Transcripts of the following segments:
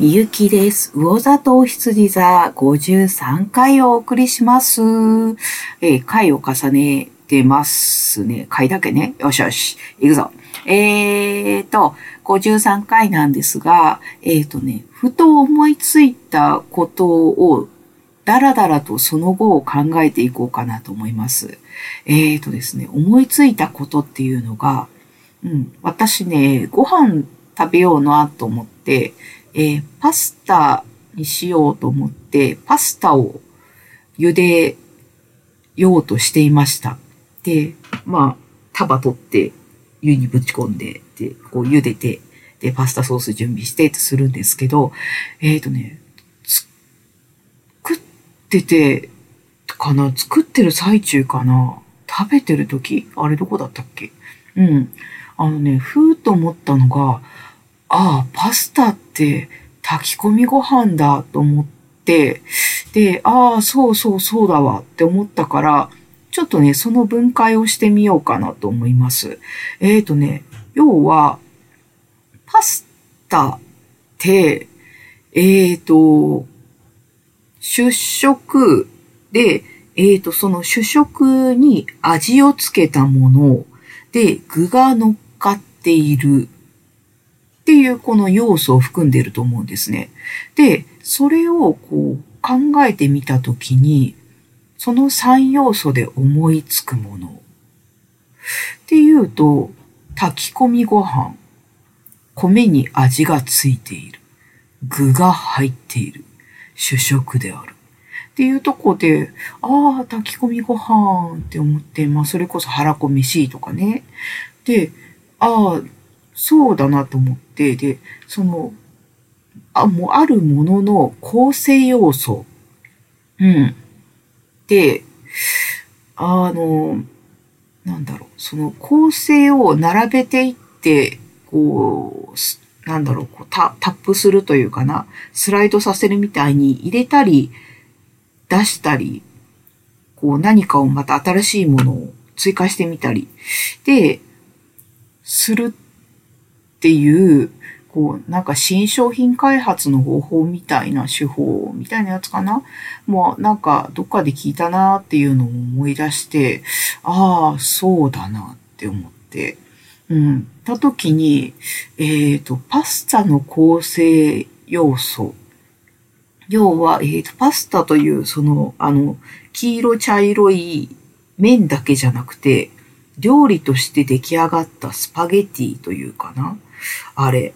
みゆきです。魚座と羊座53回をお送りします。えー回を重ねてますね。回だけね。よしよし。行くぞ。えーと、53回なんですが、えーとね、ふと思いついたことをだらだらとその後を考えていこうかなと思います。えーとですね、思いついたことっていうのが、うん、私ね、ご飯食べようなと思って、えーパスタにしようと思って、パスタを茹でようとしていました。で、まあ、束取って、湯にぶち込んで、で、こう茹でて、で、パスタソース準備してってするんですけど、えっ、とね、作ってて、かな作ってる最中かな食べてる時あれどこだったっけ？うん。あのね、ふーと思ったのが、ああ、パスタって炊き込みご飯だと思って、で、ああ、そうそうそうだわって思ったから、ちょっとね、その分解をしてみようかなと思います。えっ、とね、要は、パスタって、えっ、と、主食で、えっ、と、その主食に味をつけたもので具が乗っかっているっていうこの要素を含んでいると思うんですね。で、それをこう考えてみたときに、その3要素で思いつくもの。っていうと、炊き込みご飯、米に味がついている、具が入っている、主食である。っていうとこで、ああ、炊き込みご飯って思って、まあそれこそ腹こ飯とかね。で、ああ、そうだなと思って、で、その、あ、もうあるものの構成要素。うん。で、あの、なんだろう、その構成を並べていって、こう、すなんだろう、こうタタップするというかな、スライドさせるみたいに入れたり、出したり、こう何かをまた新しいものを追加してみたり、で、するっていう、こう、なんか新商品開発の方法みたいな手法みたいなやつかな？もうなんかどっかで聞いたなっていうのを思い出して、ああ、そうだなって思って、うん。た時に、えっ、と、パスタの構成要素。要は、えっ、と、パスタという、その、あの、黄色茶色い麺だけじゃなくて、料理として出来上がったスパゲティというかな？あれ。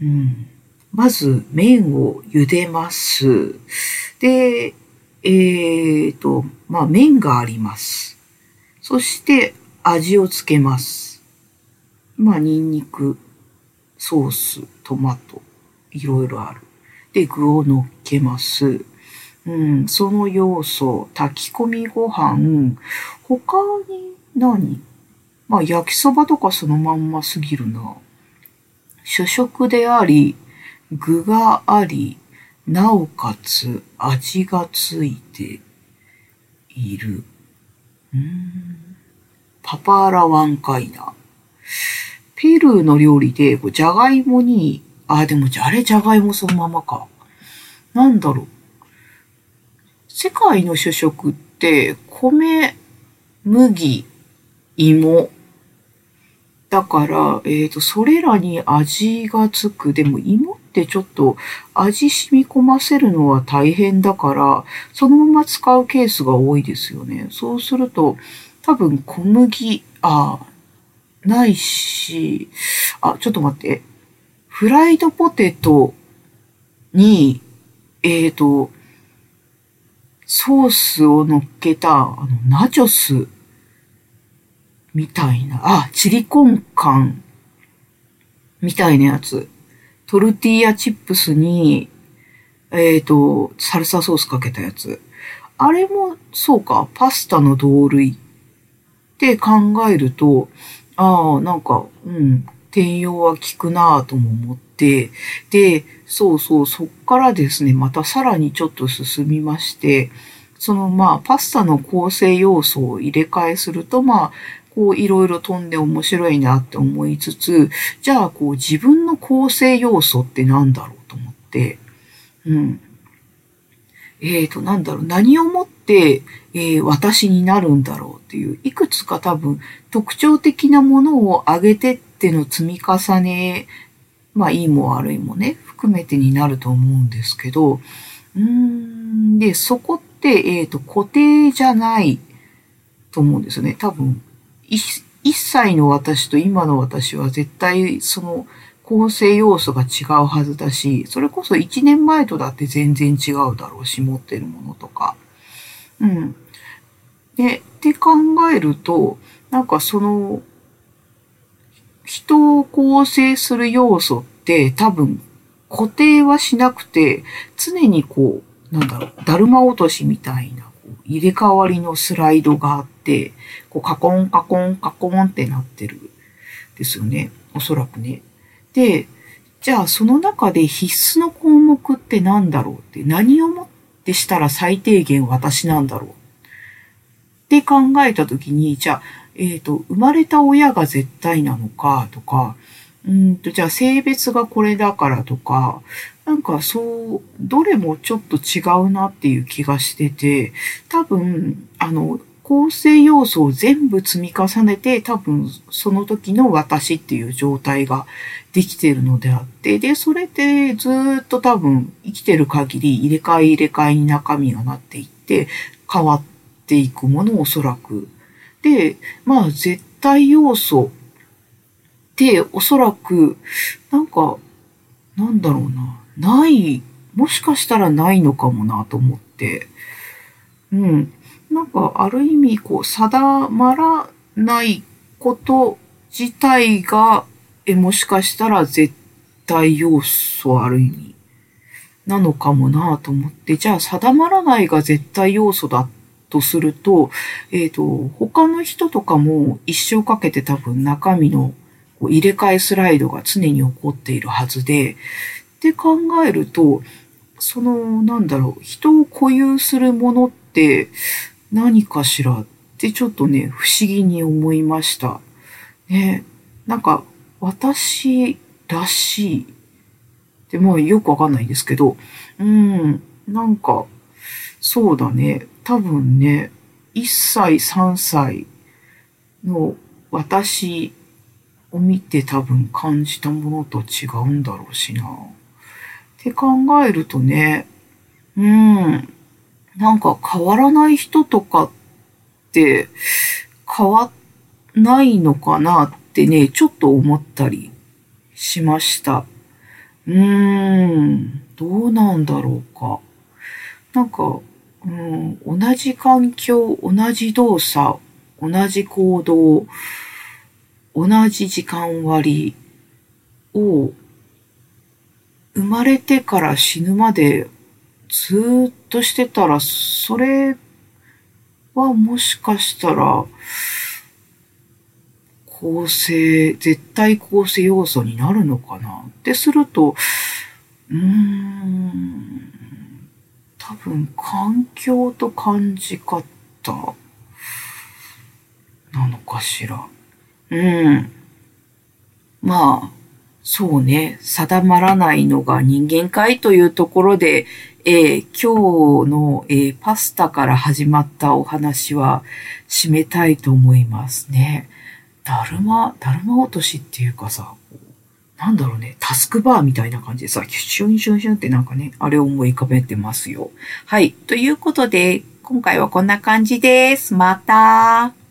うん。まず、麺を茹でます。で、えっ、と、まあ、麺があります。そして、味をつけます。まあ、ニンニク、ソース、トマト、いろいろある。で、具を乗っけます。うん、その要素、炊き込みご飯、他に何？まあ、焼きそばとかそのまんますぎるな。主食であり、具があり、なおかつ味がついている。うんパパーラワンカイナ。ペルーの料理で、じゃがいもに、あ、でもじゃあれじゃがいもそのままか。なんだろう。世界の主食って、米、麦、芋。だから、えっ、と、それらに味がつく。でも芋ってちょっと味染み込ませるのは大変だから、そのまま使うケースが多いですよね。そうすると、多分小麦、あ、ないし、あ、ちょっと待って。フライドポテトに、えっ、と、ソースを乗っけた、あの、ナチョスみたいな、あ、チリコンカン。みたいなやつ。トルティーヤチップスに、えっ、と、サルサソースかけたやつ。あれも、そうか、パスタの同類って考えると、ああ、なんか、うん、転用は効くなぁとも思って、で、そうそう、そっからですね、またさらにちょっと進みまして、そのまあ、パスタの構成要素を入れ替えすると、まあ、こういろいろ飛んで面白いなって思いつつ、じゃあこう自分の構成要素ってなんだろうと思って、うん。えっ、ー、と、なんだろう、何をもって、えー、私になるんだろうっていう、いくつか多分特徴的なものを上げてっての積み重ね、まあいいも悪いもね、含めてになると思うんですけど、うーん、で、そこって、えっ、ー、と、固定じゃないと思うんですよね。多分、1歳の私と今の私は絶対その構成要素が違うはずだし、それこそ1年前とだって全然違うだろうし、持ってるものとか。うん。で、って考えると、なんかその、人を構成する要素って多分固定はしなくて、常にこう、なんだろう、だるま落としみたいな、入れ替わりのスライドがあって、こうカコンカコンカコンってなってる。ですよね。おそらくね。で、じゃあその中で必須の項目って何だろう？って何をもってしたら最低限私なんだろう？って考えたときに、じゃあ、えっ、ー、と、生まれた親が絶対なのかとか、うんと、じゃあ性別がこれだからとか、なんかそう、どれもちょっと違うなっていう気がしてて、多分、あの、構成要素を全部積み重ねて、多分その時の私っていう状態ができてるのであって、で、それでずっと多分生きてる限り入れ替え入れ替えに中身がなっていって、変わっていくものおそらく。で、まあ絶対要素ておそらく、なんか、なんだろうな、ない、もしかしたらないのかもなと思って、うん。なんか、ある意味、こう、定まらないこと自体が、え、もしかしたら絶対要素ある意味。なのかもなと思って、じゃあ定まらないが絶対要素だとすると、えっ、ー、と、他の人とかも一生かけて多分中身の入れ替えスライドが常に起こっているはずで、って考えると、その、なんだろう、人を固有するものって、何かしら？ってちょっとね、不思議に思いました。ね、なんか、私らしい。で、まあよくわかんないですけど、うん、なんか、そうだね。多分ね、1歳、3歳の私を見て多分感じたものと違うんだろうしな。って考えるとね、うん、なんか変わらない人とかって変わんないのかなってね、ちょっと思ったりしました。うーん、どうなんだろうか。なんか、うん、同じ環境、同じ動作、同じ行動、同じ時間割を生まれてから死ぬまでずっとしてたら、それはもしかしたら、構成、絶対構成要素になるのかな？ってすると、うーん、多分環境と感じ方なのかしら。うん。まあ、そうね、定まらないのが人間界というところで、えー、今日の、えー、パスタから始まったお話は締めたいと思いますね。だるま、だるま落としっていうかさ、なんだろうね、タスクバーみたいな感じでさ、シュンシュンシュンってなんかね、あれを思い浮かべてますよ。はい。ということで、今回はこんな感じです。また。